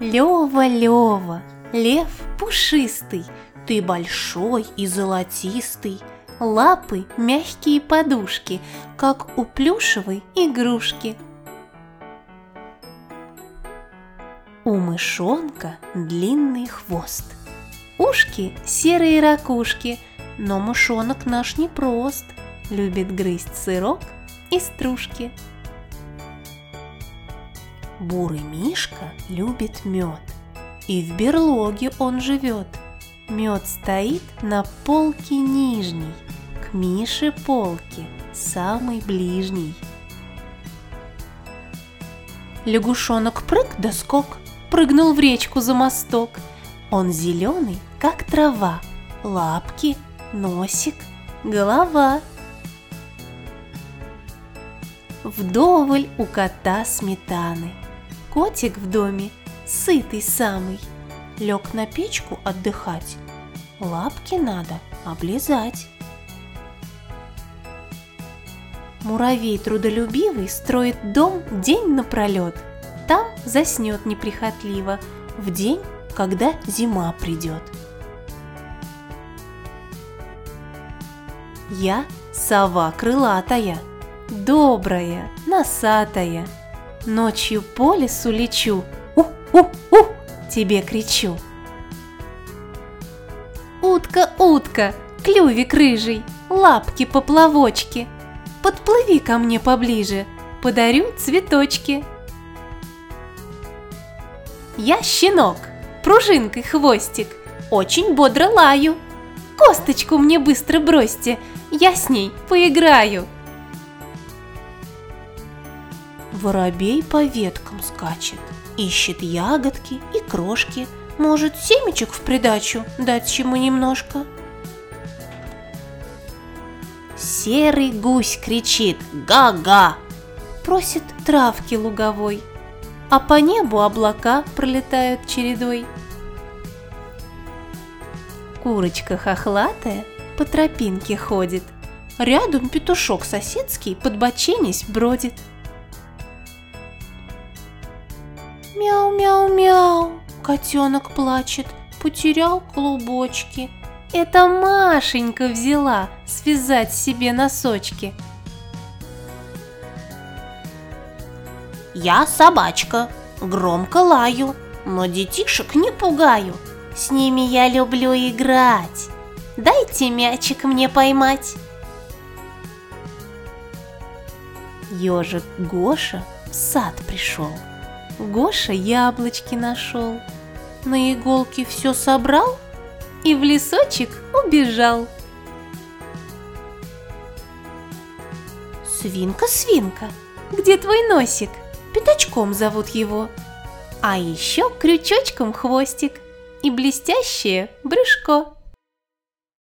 Лева, Лева, лев пушистый, Ты большой и золотистый, Лапы мягкие подушки, Как у плюшевой игрушки. У мышонка длинный хвост, Ушки серые ракушки, Но мышонок наш не прост, Любит грызть сырок и стружки. Бурый Мишка любит мед, и в берлоге он живет. Мед стоит на полке нижней, к Мише полке, самый ближний. Лягушонок прыг да скок, прыгнул в речку за мосток. Он зеленый, как трава, лапки, носик, голова. Вдоволь у кота сметаны – Котик в доме, сытый самый, Лег на печку отдыхать, Лапки надо облизать. Муравей трудолюбивый строит дом день напролет, Там заснет неприхотливо В день, когда зима придет. Я сова крылатая, добрая, носатая, Ночью по лесу лечу, у-у-у, тебе кричу. Утка, утка, клювик рыжий, лапки поплавочки, Подплыви ко мне поближе, подарю цветочки. Я щенок, пружинкой хвостик, очень бодро лаю. Косточку мне быстро бросьте, я с ней поиграю. Воробей по веткам скачет, ищет ягодки и крошки, может семечек в придачу дать чему немножко. Серый гусь кричит «Га-га!» Просит травки луговой, а по небу облака пролетают чередой. Курочка хохлатая по тропинке ходит, Рядом петушок соседский, подбоченясь, бродит – Мяу-мяу-мяу, котенок плачет, потерял клубочки. Это Машенька взяла связать себе носочки. Я собачка, громко лаю, но детишек не пугаю. С ними я люблю играть. Дайте мячик мне поймать. Ежик Гоша в сад пришел. Гоша яблочки нашел, на иголке все собрал и в лесочек убежал. Свинка, свинка, где твой носик? Пятачком зовут его. А еще крючочком хвостик и блестящее брюшко.